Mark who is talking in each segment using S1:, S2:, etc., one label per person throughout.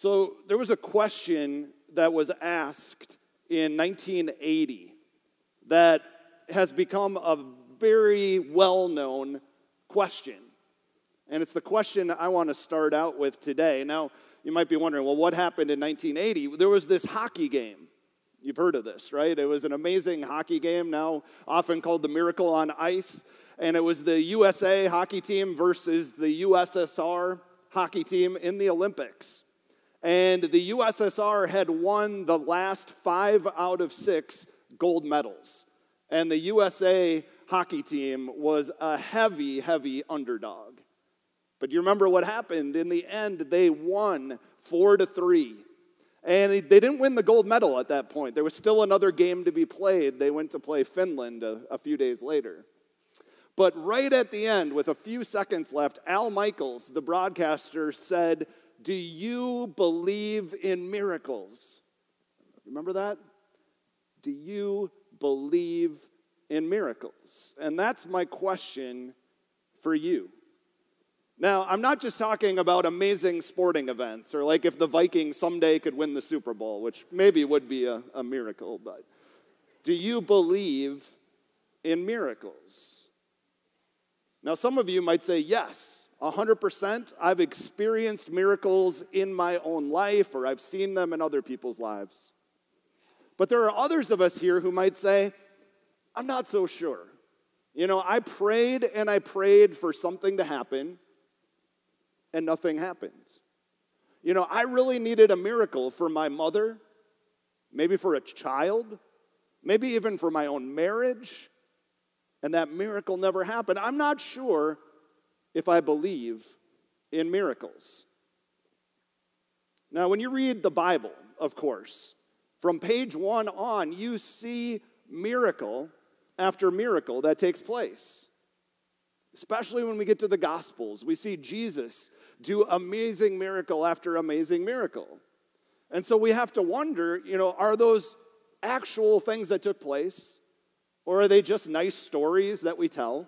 S1: So there was a question that was asked in 1980 that has become a very well known question. And it's the question I want to start out with today. Now, you might be wondering, well, what happened in 1980? There was this hockey game. You've heard of this, right? It was an amazing hockey game, now often called the Miracle on Ice. And it was the USA hockey team versus the USSR hockey team in the Olympics. And the USSR had won the last five out of six gold medals. And the USA hockey team was a heavy, heavy underdog. But you remember what happened? In the end, they won four to three. And they didn't win the gold medal at that point. There was still another game to be played. They went to play Finland a, a few days later. But right at the end, with a few seconds left, Al Michaels, the broadcaster, said, Do you believe in miracles? Remember that? Do you believe in miracles? And that's my question for you. Now, I'm not just talking about amazing sporting events or like if the Vikings someday could win the Super Bowl, which maybe would be a, a miracle, but do you believe in miracles? Now, some of you might say, yes, 100%. I've experienced miracles in my own life or I've seen them in other people's lives. But there are others of us here who might say, I'm not so sure. You know, I prayed and I prayed for something to happen, and nothing happened. You know, I really needed a miracle for my mother, maybe for a child, maybe even for my own marriage, and that miracle never happened. I'm not sure if I believe in miracles. Now, when you read the Bible, of course, from page one on, you see miracle after miracle that takes place. Especially when we get to the Gospels, we see Jesus do amazing miracle after amazing miracle. And so we have to wonder, you know, are those actual things that took place? Or are they just nice stories that we tell?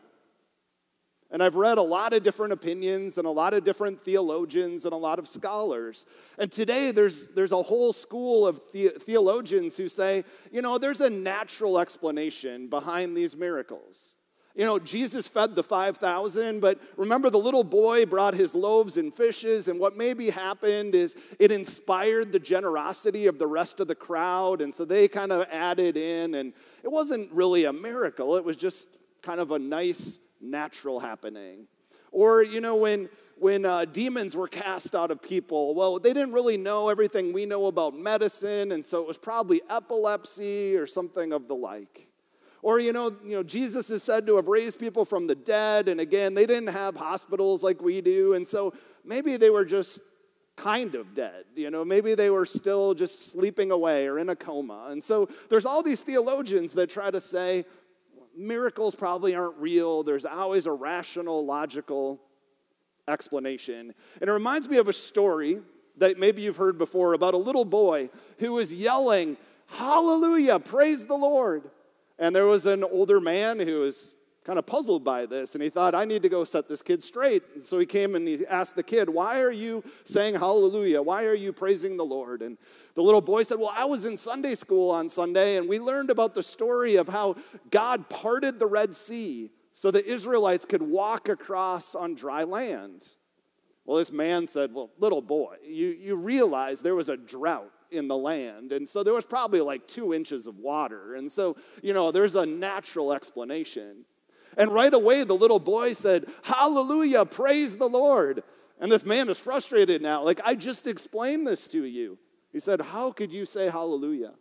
S1: And I've read a lot of different opinions and a lot of different theologians and a lot of scholars. And today there's, there's a whole school of the- theologians who say, you know, there's a natural explanation behind these miracles. You know, Jesus fed the 5,000, but remember the little boy brought his loaves and fishes, and what maybe happened is it inspired the generosity of the rest of the crowd, and so they kind of added in, and it wasn't really a miracle, it was just kind of a nice natural happening. Or, you know, when when uh, demons were cast out of people, well, they didn't really know everything we know about medicine, and so it was probably epilepsy or something of the like. Or, you know, you know, Jesus is said to have raised people from the dead, and again, they didn't have hospitals like we do, and so maybe they were just kind of dead. You know, maybe they were still just sleeping away or in a coma. And so there's all these theologians that try to say miracles probably aren't real. There's always a rational, logical explanation. And it reminds me of a story that maybe you've heard before about a little boy who was yelling, Hallelujah, praise the Lord. And there was an older man who was kind of puzzled by this, and he thought, I need to go set this kid straight. And so he came and he asked the kid, Why are you saying hallelujah? Why are you praising the Lord? And the little boy said, Well, I was in Sunday school on Sunday, and we learned about the story of how God parted the Red Sea so the Israelites could walk across on dry land. Well, this man said, Well, little boy, you, you realize there was a drought in the land. And so there was probably like two inches of water. And so, you know, there's a natural explanation. And right away, the little boy said, Hallelujah, praise the Lord. And this man is frustrated now. Like, I just explained this to you. He said, How could you say hallelujah?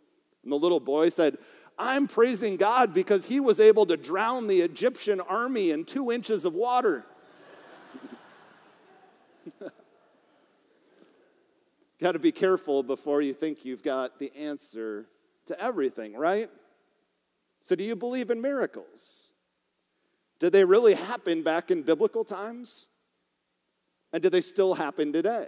S1: And the little boy said, I'm praising God because he was able to drown the Egyptian army in two inches of water. got to be careful before you think you've got the answer to everything, right? So, do you believe in miracles? Did they really happen back in biblical times? And do they still happen today?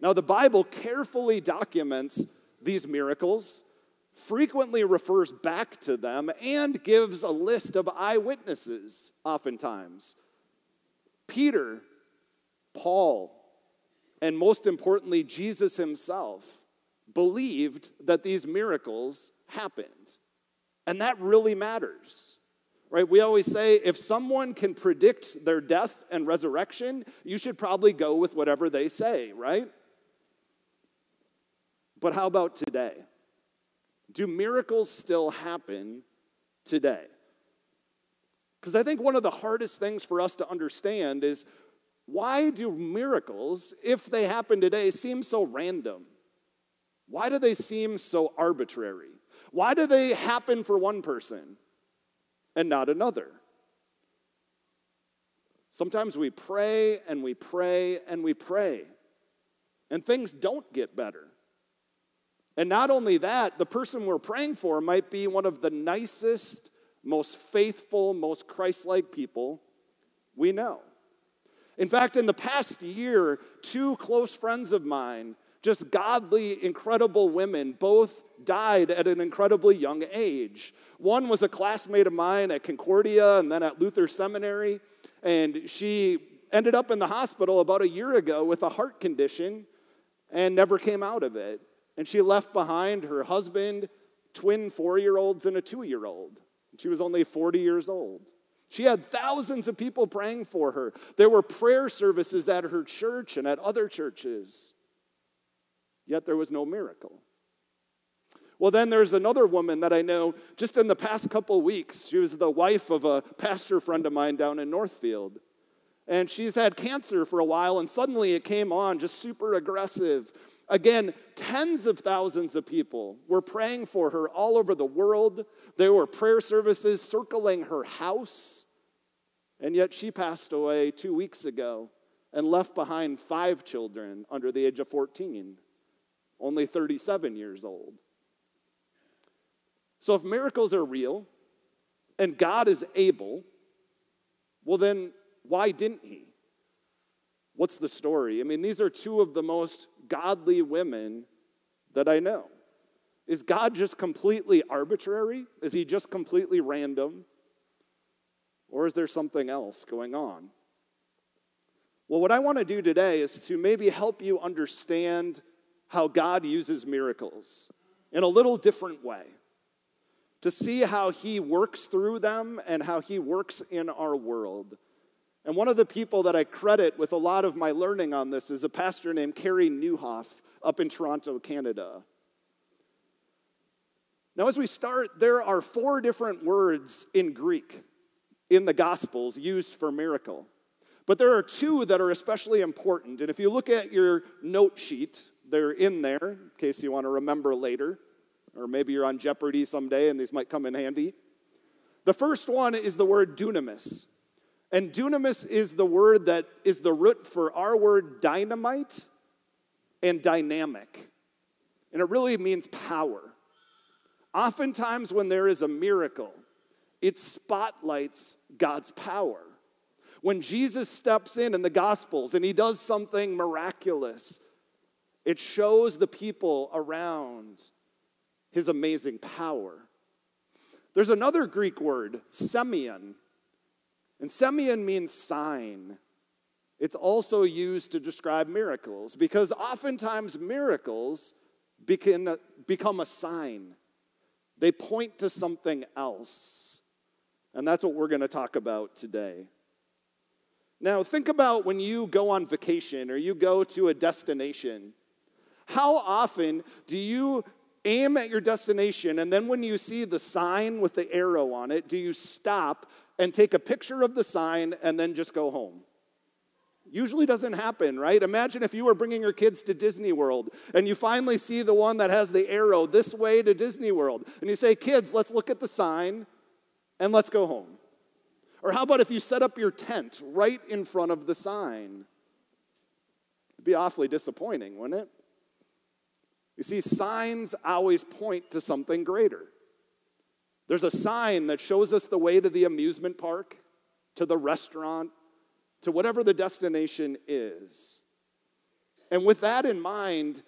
S1: Now, the Bible carefully documents these miracles, frequently refers back to them, and gives a list of eyewitnesses, oftentimes. Peter, Paul, and most importantly, Jesus himself believed that these miracles happened. And that really matters. Right? We always say if someone can predict their death and resurrection, you should probably go with whatever they say, right? But how about today? Do miracles still happen today? Because I think one of the hardest things for us to understand is why do miracles, if they happen today, seem so random? Why do they seem so arbitrary? Why do they happen for one person and not another? Sometimes we pray and we pray and we pray, and things don't get better. And not only that, the person we're praying for might be one of the nicest, most faithful, most Christ like people we know. In fact, in the past year, two close friends of mine, just godly, incredible women, both died at an incredibly young age. One was a classmate of mine at Concordia and then at Luther Seminary, and she ended up in the hospital about a year ago with a heart condition and never came out of it. And she left behind her husband, twin four year olds, and a two year old. She was only 40 years old. She had thousands of people praying for her. There were prayer services at her church and at other churches. Yet there was no miracle. Well, then there's another woman that I know just in the past couple weeks. She was the wife of a pastor friend of mine down in Northfield. And she's had cancer for a while, and suddenly it came on just super aggressive. Again, tens of thousands of people were praying for her all over the world. There were prayer services circling her house. And yet she passed away two weeks ago and left behind five children under the age of 14, only 37 years old. So if miracles are real and God is able, well, then why didn't he? What's the story? I mean, these are two of the most godly women that I know. Is God just completely arbitrary? Is he just completely random? Or is there something else going on? Well, what I want to do today is to maybe help you understand how God uses miracles in a little different way, to see how he works through them and how he works in our world. And one of the people that I credit with a lot of my learning on this is a pastor named Carey Nieuwhof up in Toronto, Canada. Now, as we start, there are four different words in Greek in the Gospels used for miracle. But there are two that are especially important. And if you look at your note sheet, they're in there in case you want to remember later. Or maybe you're on Jeopardy someday and these might come in handy. The first one is the word dunamis. And dunamis is the word that is the root for our word dynamite and dynamic. And it really means power. Oftentimes, when there is a miracle, it spotlights God's power. When Jesus steps in in the Gospels and he does something miraculous, it shows the people around his amazing power. There's another Greek word, semeion, and semeion means sign. It's also used to describe miracles because oftentimes miracles become a sign. They point to something else. And that's what we're going to talk about today. Now, think about when you go on vacation or you go to a destination. How often do you aim at your destination and then when you see the sign with the arrow on it, do you stop and take a picture of the sign and then just go home? Usually doesn't happen, right? Imagine if you were bringing your kids to Disney World and you finally see the one that has the arrow this way to Disney World. And you say, Kids, let's look at the sign and let's go home. Or how about if you set up your tent right in front of the sign? It'd be awfully disappointing, wouldn't it? You see, signs always point to something greater. There's a sign that shows us the way to the amusement park, to the restaurant, to whatever the destination is. And with that in mind,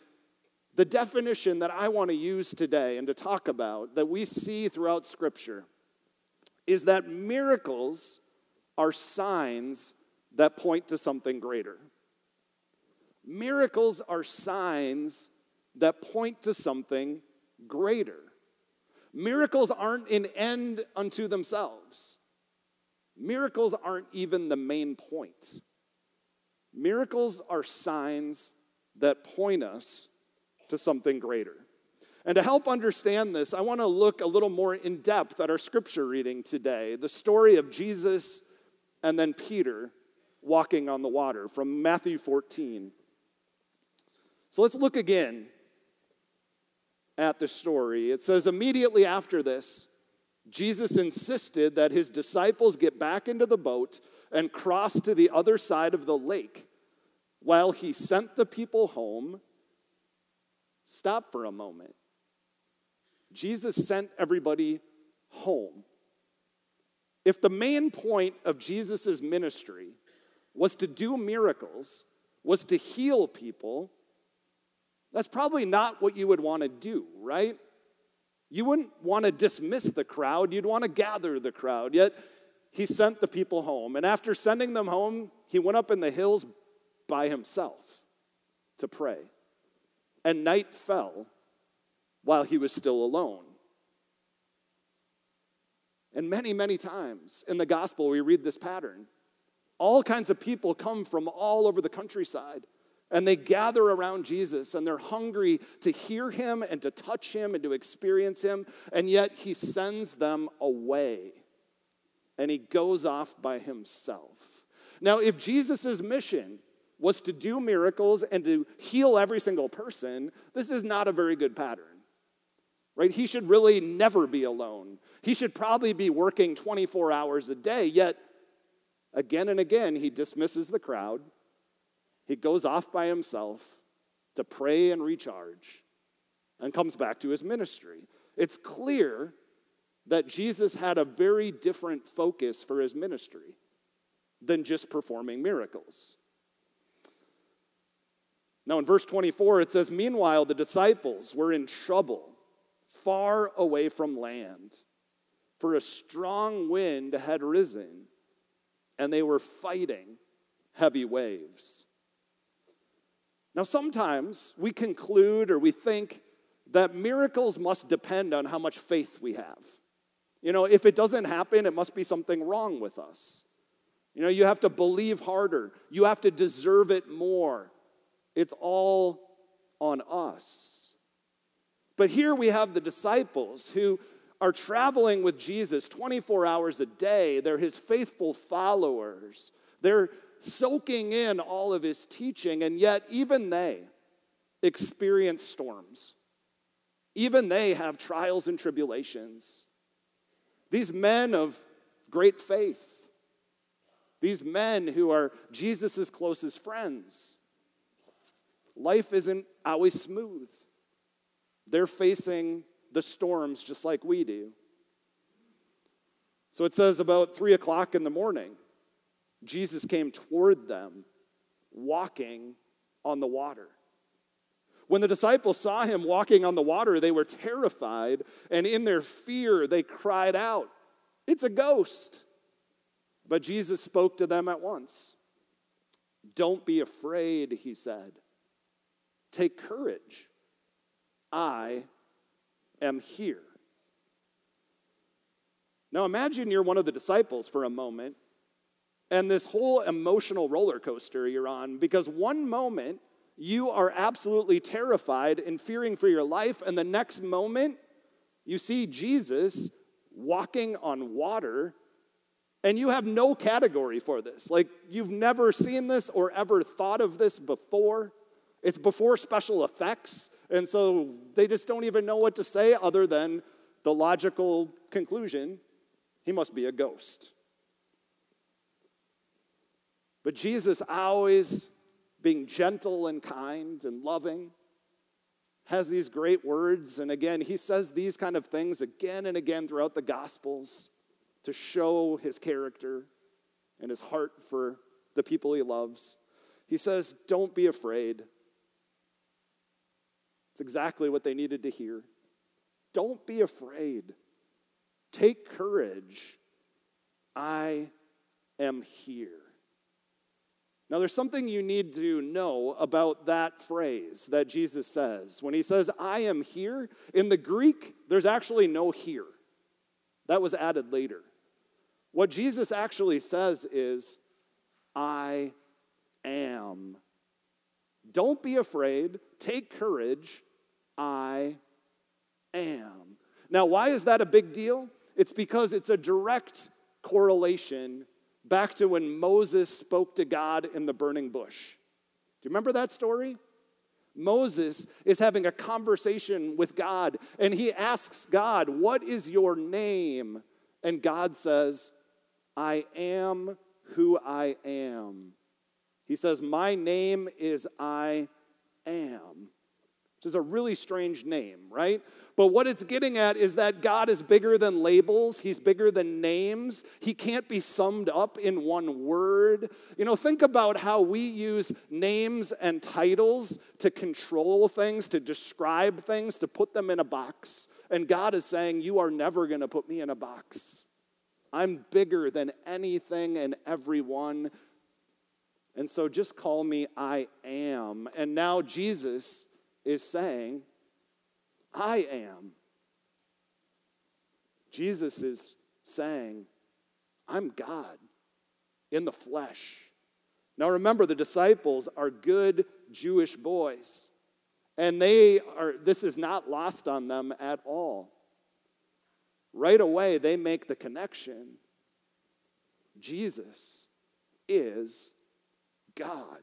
S1: the definition that I want to use today and to talk about that we see throughout Scripture is that miracles are signs that point to something greater. Miracles are signs that point to something greater. Miracles aren't an end unto themselves. Miracles aren't even the main point. Miracles are signs that point us to something greater. And to help understand this, I want to look a little more in depth at our scripture reading today the story of Jesus and then Peter walking on the water from Matthew 14. So let's look again at the story. It says, immediately after this, Jesus insisted that his disciples get back into the boat and cross to the other side of the lake while he sent the people home. Stop for a moment. Jesus sent everybody home. If the main point of Jesus' ministry was to do miracles, was to heal people, that's probably not what you would want to do, right? You wouldn't want to dismiss the crowd, you'd want to gather the crowd. Yet he sent the people home. And after sending them home, he went up in the hills by himself to pray. And night fell while he was still alone. And many, many times in the gospel, we read this pattern. All kinds of people come from all over the countryside and they gather around Jesus and they're hungry to hear him and to touch him and to experience him. And yet he sends them away and he goes off by himself. Now, if Jesus' mission was to do miracles and to heal every single person, this is not a very good pattern right? He should really never be alone. He should probably be working 24 hours a day, yet again and again he dismisses the crowd. He goes off by himself to pray and recharge and comes back to his ministry. It's clear that Jesus had a very different focus for his ministry than just performing miracles. Now, in verse 24, it says, Meanwhile, the disciples were in trouble far away from land, for a strong wind had risen, and they were fighting heavy waves. Now, sometimes we conclude or we think that miracles must depend on how much faith we have. You know, if it doesn't happen, it must be something wrong with us. You know, you have to believe harder, you have to deserve it more. It's all on us. But here we have the disciples who are traveling with Jesus 24 hours a day. They're his faithful followers. They're soaking in all of his teaching, and yet, even they experience storms. Even they have trials and tribulations. These men of great faith, these men who are Jesus' closest friends, life isn't always smooth. They're facing the storms just like we do. So it says about three o'clock in the morning, Jesus came toward them walking on the water. When the disciples saw him walking on the water, they were terrified, and in their fear, they cried out, It's a ghost! But Jesus spoke to them at once. Don't be afraid, he said. Take courage. I am here. Now imagine you're one of the disciples for a moment and this whole emotional roller coaster you're on because one moment you are absolutely terrified and fearing for your life, and the next moment you see Jesus walking on water and you have no category for this. Like you've never seen this or ever thought of this before. It's before special effects. And so they just don't even know what to say other than the logical conclusion he must be a ghost. But Jesus, always being gentle and kind and loving, has these great words. And again, he says these kind of things again and again throughout the Gospels to show his character and his heart for the people he loves. He says, Don't be afraid. It's exactly what they needed to hear. Don't be afraid. Take courage. I am here. Now, there's something you need to know about that phrase that Jesus says. When he says, I am here, in the Greek, there's actually no here. That was added later. What Jesus actually says is, I am. Don't be afraid. Take courage. I am. Now, why is that a big deal? It's because it's a direct correlation back to when Moses spoke to God in the burning bush. Do you remember that story? Moses is having a conversation with God and he asks God, What is your name? And God says, I am who I am. He says, My name is I am, which is a really strange name, right? But what it's getting at is that God is bigger than labels, He's bigger than names. He can't be summed up in one word. You know, think about how we use names and titles to control things, to describe things, to put them in a box. And God is saying, You are never going to put me in a box. I'm bigger than anything and everyone. And so just call me I am. And now Jesus is saying, I am. Jesus is saying, I'm God in the flesh. Now remember, the disciples are good Jewish boys, and they are, this is not lost on them at all. Right away, they make the connection Jesus is God.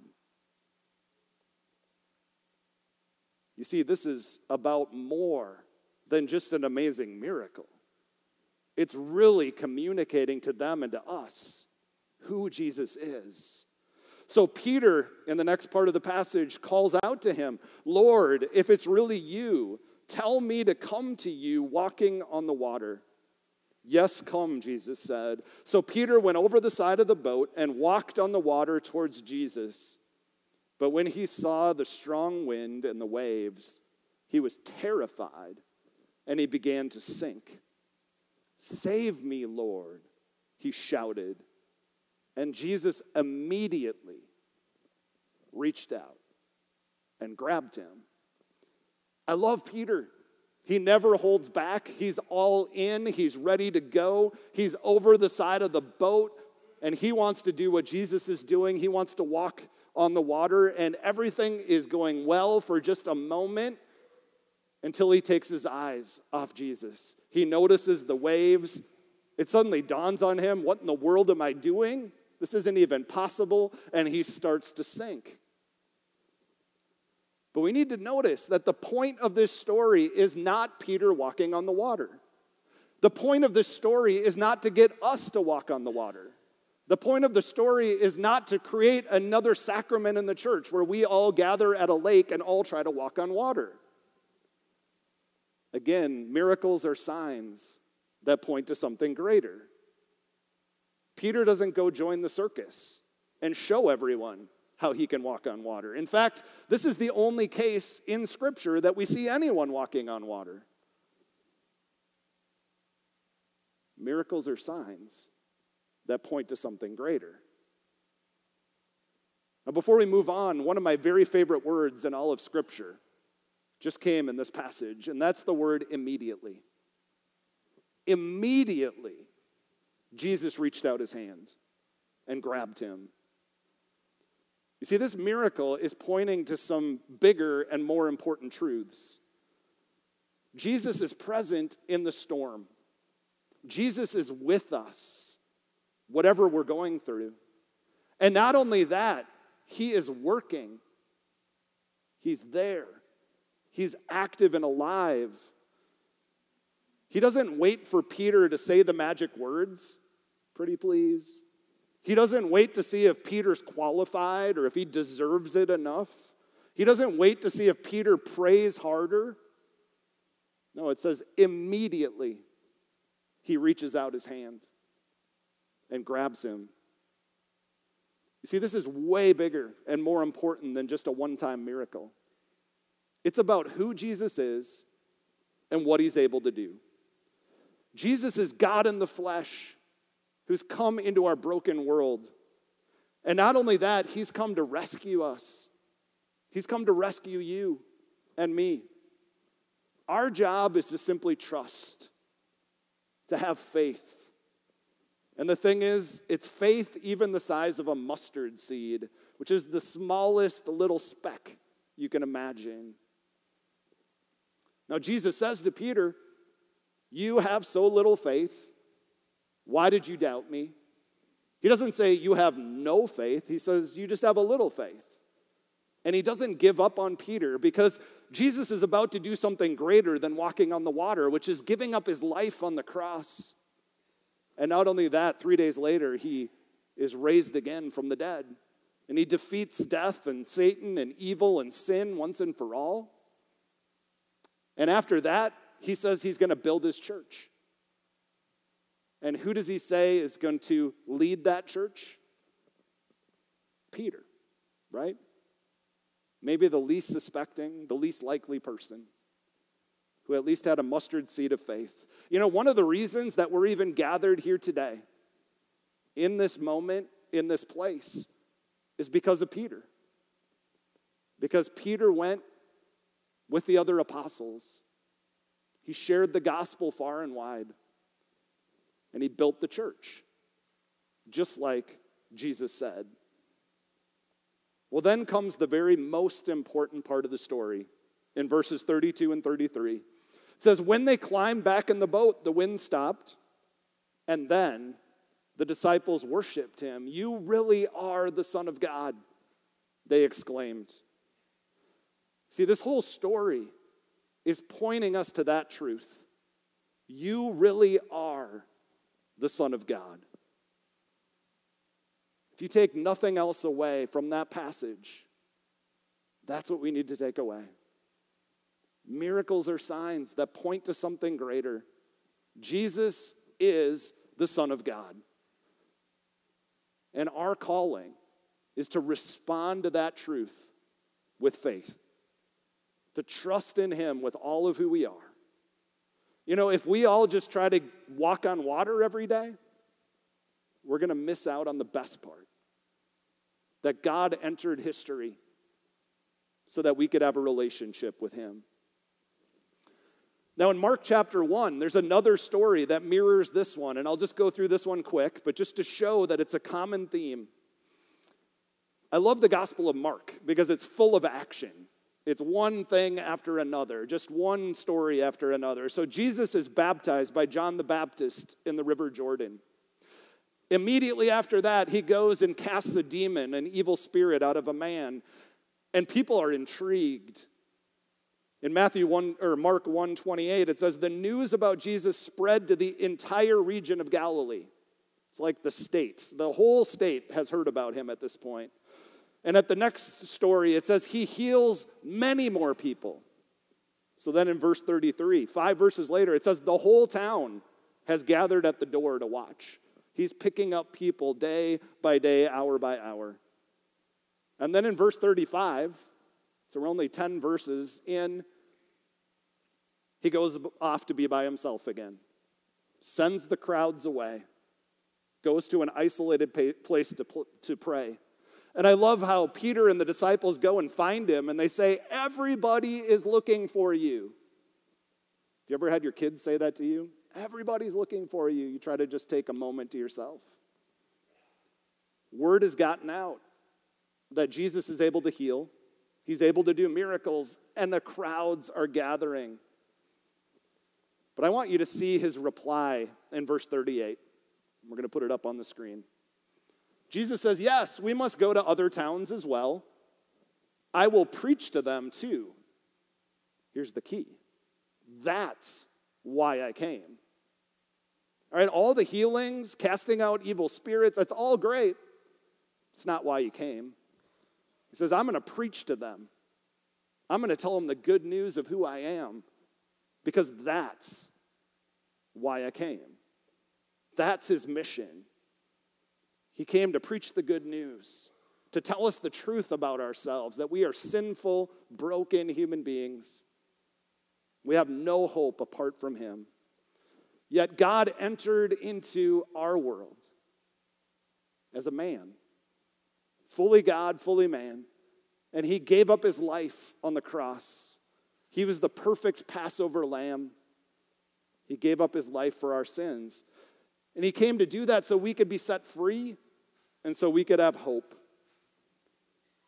S1: You see, this is about more than just an amazing miracle. It's really communicating to them and to us who Jesus is. So, Peter, in the next part of the passage, calls out to him Lord, if it's really you, tell me to come to you walking on the water. Yes, come, Jesus said. So Peter went over the side of the boat and walked on the water towards Jesus. But when he saw the strong wind and the waves, he was terrified and he began to sink. Save me, Lord, he shouted. And Jesus immediately reached out and grabbed him. I love Peter. He never holds back. He's all in. He's ready to go. He's over the side of the boat and he wants to do what Jesus is doing. He wants to walk on the water, and everything is going well for just a moment until he takes his eyes off Jesus. He notices the waves. It suddenly dawns on him what in the world am I doing? This isn't even possible. And he starts to sink. But we need to notice that the point of this story is not Peter walking on the water. The point of this story is not to get us to walk on the water. The point of the story is not to create another sacrament in the church where we all gather at a lake and all try to walk on water. Again, miracles are signs that point to something greater. Peter doesn't go join the circus and show everyone how he can walk on water. In fact, this is the only case in Scripture that we see anyone walking on water. Miracles are signs that point to something greater. Now, before we move on, one of my very favorite words in all of Scripture just came in this passage, and that's the word immediately. Immediately, Jesus reached out his hand and grabbed him. You see, this miracle is pointing to some bigger and more important truths. Jesus is present in the storm, Jesus is with us whatever we're going through. And not only that, He is working, He's there, He's active and alive. He doesn't wait for Peter to say the magic words, pretty please. He doesn't wait to see if Peter's qualified or if he deserves it enough. He doesn't wait to see if Peter prays harder. No, it says immediately he reaches out his hand and grabs him. You see, this is way bigger and more important than just a one time miracle. It's about who Jesus is and what he's able to do. Jesus is God in the flesh who's come into our broken world. And not only that, He's come to rescue us, He's come to rescue you and me. Our job is to simply trust, to have faith. And the thing is, it's faith even the size of a mustard seed, which is the smallest little speck you can imagine. Now, Jesus says to Peter, You have so little faith. Why did you doubt me? He doesn't say you have no faith, he says you just have a little faith. And he doesn't give up on Peter because Jesus is about to do something greater than walking on the water, which is giving up his life on the cross. And not only that, three days later, he is raised again from the dead. And he defeats death and Satan and evil and sin once and for all. And after that, he says he's going to build his church. And who does he say is going to lead that church? Peter, right? Maybe the least suspecting, the least likely person who at least had a mustard seed of faith. You know, one of the reasons that we're even gathered here today, in this moment, in this place, is because of Peter. Because Peter went with the other apostles. He shared the gospel far and wide. And he built the church, just like Jesus said. Well, then comes the very most important part of the story in verses 32 and 33. It says, When they climbed back in the boat, the wind stopped, and then the disciples worshiped him. You really are the Son of God, they exclaimed. See, this whole story is pointing us to that truth. You really are the Son of God. If you take nothing else away from that passage, that's what we need to take away. Miracles are signs that point to something greater. Jesus is the Son of God. And our calling is to respond to that truth with faith to trust in Him with all of who we are. You know, if we all just try to walk on water every day, we're going to miss out on the best part that God entered history so that we could have a relationship with Him. Now, in Mark chapter 1, there's another story that mirrors this one, and I'll just go through this one quick, but just to show that it's a common theme. I love the Gospel of Mark because it's full of action. It's one thing after another, just one story after another. So Jesus is baptized by John the Baptist in the River Jordan. Immediately after that, he goes and casts a demon, an evil spirit, out of a man, and people are intrigued. In Matthew 1 or Mark 1:28 it says the news about Jesus spread to the entire region of Galilee. It's like the states. The whole state has heard about him at this point. And at the next story, it says he heals many more people. So then in verse 33, five verses later, it says the whole town has gathered at the door to watch. He's picking up people day by day, hour by hour. And then in verse 35, so we're only 10 verses in, he goes off to be by himself again, sends the crowds away, goes to an isolated place to, to pray. And I love how Peter and the disciples go and find him and they say, Everybody is looking for you. Have you ever had your kids say that to you? Everybody's looking for you. You try to just take a moment to yourself. Word has gotten out that Jesus is able to heal, he's able to do miracles, and the crowds are gathering. But I want you to see his reply in verse 38. We're going to put it up on the screen. Jesus says, Yes, we must go to other towns as well. I will preach to them too. Here's the key that's why I came. All right, all the healings, casting out evil spirits, that's all great. It's not why you came. He says, I'm going to preach to them. I'm going to tell them the good news of who I am because that's why I came. That's his mission. He came to preach the good news, to tell us the truth about ourselves that we are sinful, broken human beings. We have no hope apart from Him. Yet God entered into our world as a man, fully God, fully man, and he gave up his life on the cross. He was the perfect Passover lamb. He gave up his life for our sins. And he came to do that so we could be set free and so we could have hope.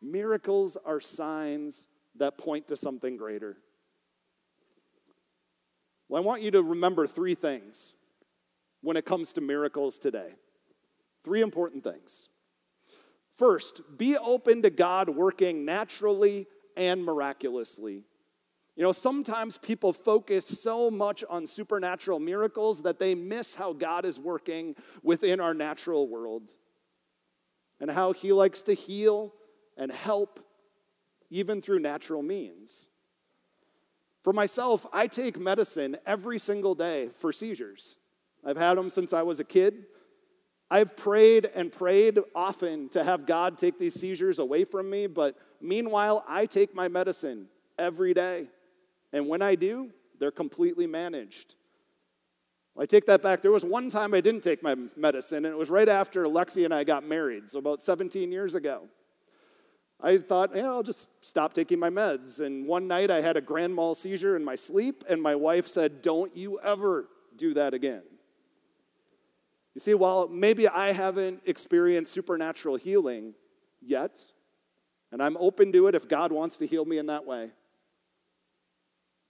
S1: Miracles are signs that point to something greater. Well, I want you to remember three things when it comes to miracles today. Three important things. First, be open to God working naturally and miraculously. You know, sometimes people focus so much on supernatural miracles that they miss how God is working within our natural world and how He likes to heal and help even through natural means. For myself, I take medicine every single day for seizures. I've had them since I was a kid. I've prayed and prayed often to have God take these seizures away from me, but meanwhile, I take my medicine every day. And when I do, they're completely managed. I take that back. There was one time I didn't take my medicine, and it was right after Lexi and I got married, so about 17 years ago. I thought, yeah, I'll just stop taking my meds. And one night I had a grand mal seizure in my sleep, and my wife said, Don't you ever do that again. You see, while maybe I haven't experienced supernatural healing yet, and I'm open to it if God wants to heal me in that way,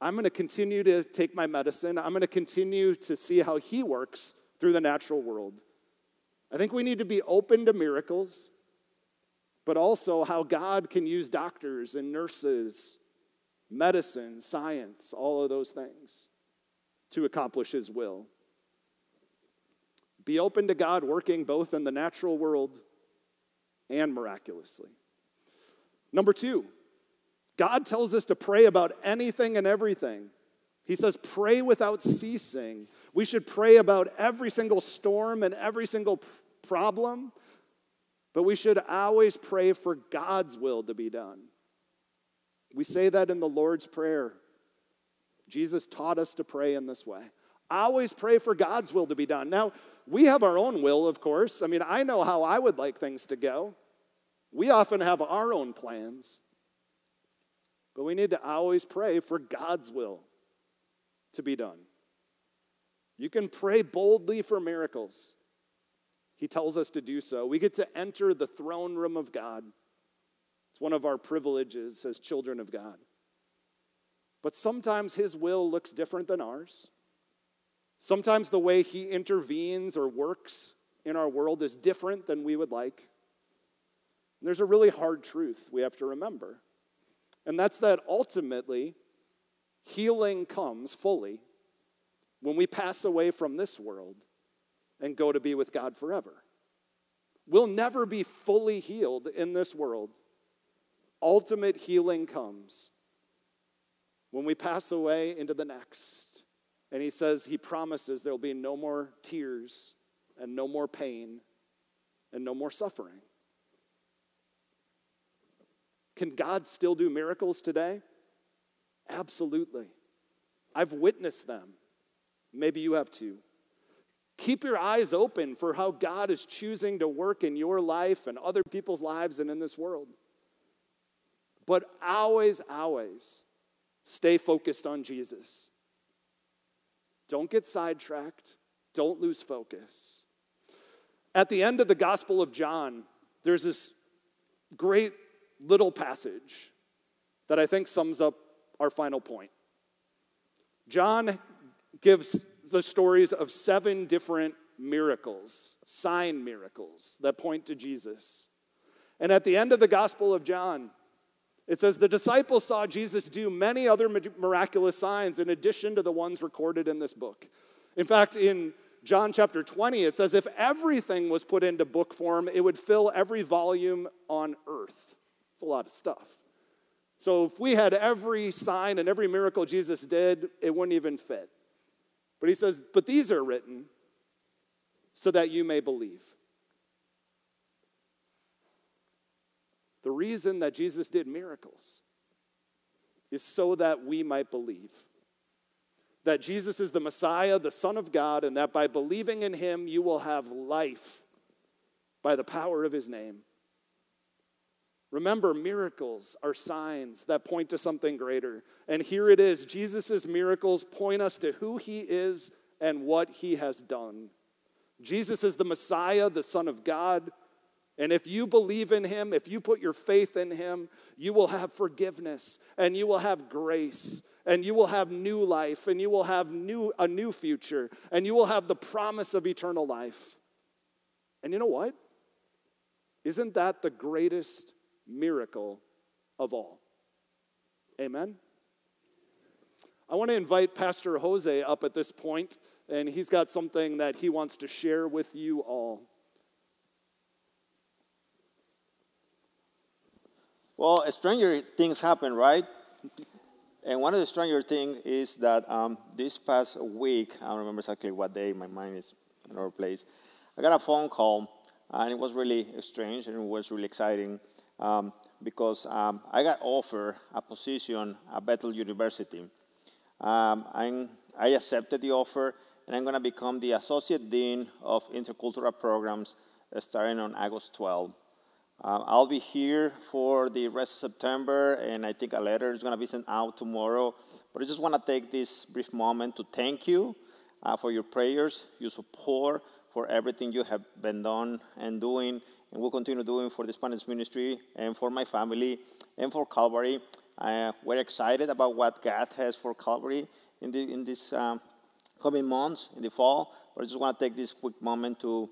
S1: I'm going to continue to take my medicine. I'm going to continue to see how He works through the natural world. I think we need to be open to miracles, but also how God can use doctors and nurses, medicine, science, all of those things to accomplish His will. Be open to God working both in the natural world and miraculously. Number two, God tells us to pray about anything and everything. He says, pray without ceasing. We should pray about every single storm and every single problem, but we should always pray for God's will to be done. We say that in the Lord's Prayer. Jesus taught us to pray in this way. Always pray for God's will to be done. Now, we have our own will, of course. I mean, I know how I would like things to go. We often have our own plans. But we need to always pray for God's will to be done. You can pray boldly for miracles. He tells us to do so. We get to enter the throne room of God. It's one of our privileges as children of God. But sometimes His will looks different than ours. Sometimes the way He intervenes or works in our world is different than we would like. And there's a really hard truth we have to remember, and that's that ultimately healing comes fully when we pass away from this world and go to be with God forever. We'll never be fully healed in this world. Ultimate healing comes when we pass away into the next. And he says, he promises there will be no more tears and no more pain and no more suffering. Can God still do miracles today? Absolutely. I've witnessed them. Maybe you have too. Keep your eyes open for how God is choosing to work in your life and other people's lives and in this world. But always, always stay focused on Jesus. Don't get sidetracked. Don't lose focus. At the end of the Gospel of John, there's this great little passage that I think sums up our final point. John gives the stories of seven different miracles, sign miracles that point to Jesus. And at the end of the Gospel of John, it says, The disciples saw Jesus do many other miraculous signs in addition to the ones recorded in this book. In fact, in John chapter 20, it says, If everything was put into book form, it would fill every volume on earth. It's a lot of stuff. So if we had every sign and every miracle Jesus did, it wouldn't even fit. But he says, But these are written so that you may believe. The reason that Jesus did miracles is so that we might believe that Jesus is the Messiah, the Son of God, and that by believing in him, you will have life by the power of his name. Remember, miracles are signs that point to something greater. And here it is Jesus' miracles point us to who he is and what he has done. Jesus is the Messiah, the Son of God. And if you believe in him, if you put your faith in him, you will have forgiveness and you will have grace and you will have new life and you will have new, a new future and you will have the promise of eternal life. And you know what? Isn't that the greatest miracle of all. Amen. I want to invite Pastor Jose up at this point, and he's got something that he wants to share with you all.
S2: Well, stranger things happen, right? and one of the stranger things is that um, this past week, I don't remember exactly what day, my mind is in another place, I got a phone call, and it was really strange and it was really exciting um, because um, I got offered a position at Bethel University. Um, i accepted the offer, and I'm going to become the Associate Dean of Intercultural Programs uh, starting on August 12. Um, I'll be here for the rest of September, and I think a letter is going to be sent out tomorrow. But I just want to take this brief moment to thank you uh, for your prayers, your support, for everything you have been done and doing and will continue doing for the Spanish ministry and for my family and for Calvary. Uh, we're excited about what God has for Calvary in, the, in this um, coming months, in the fall. But I just want to take this quick moment to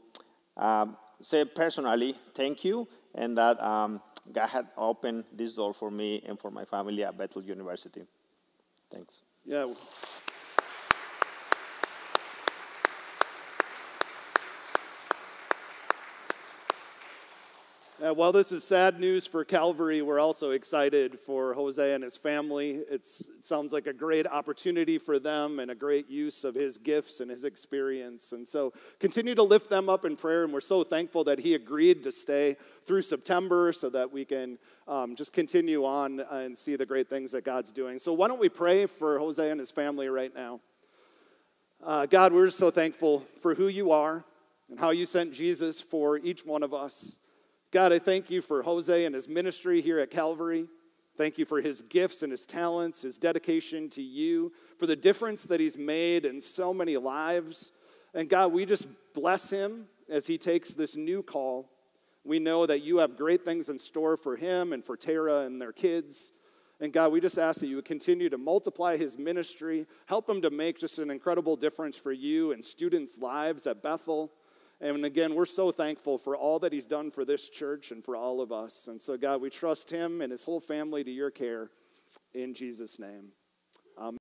S2: um, say personally thank you and that um, God had opened this door for me and for my family at Bethel University. Thanks.
S1: Yeah. Uh, while this is sad news for Calvary, we're also excited for Jose and his family. It's, it sounds like a great opportunity for them and a great use of his gifts and his experience. And so continue to lift them up in prayer. And we're so thankful that he agreed to stay through September so that we can um, just continue on and see the great things that God's doing. So why don't we pray for Jose and his family right now? Uh, God, we're so thankful for who you are and how you sent Jesus for each one of us. God, I thank you for Jose and his ministry here at Calvary. Thank you for his gifts and his talents, his dedication to you, for the difference that he's made in so many lives. And God, we just bless him as he takes this new call. We know that you have great things in store for him and for Tara and their kids. And God, we just ask that you would continue to multiply his ministry, help him to make just an incredible difference for you and students' lives at Bethel. And again, we're so thankful for all that he's done for this church and for all of us. And so, God, we trust him and his whole family to your care in Jesus' name.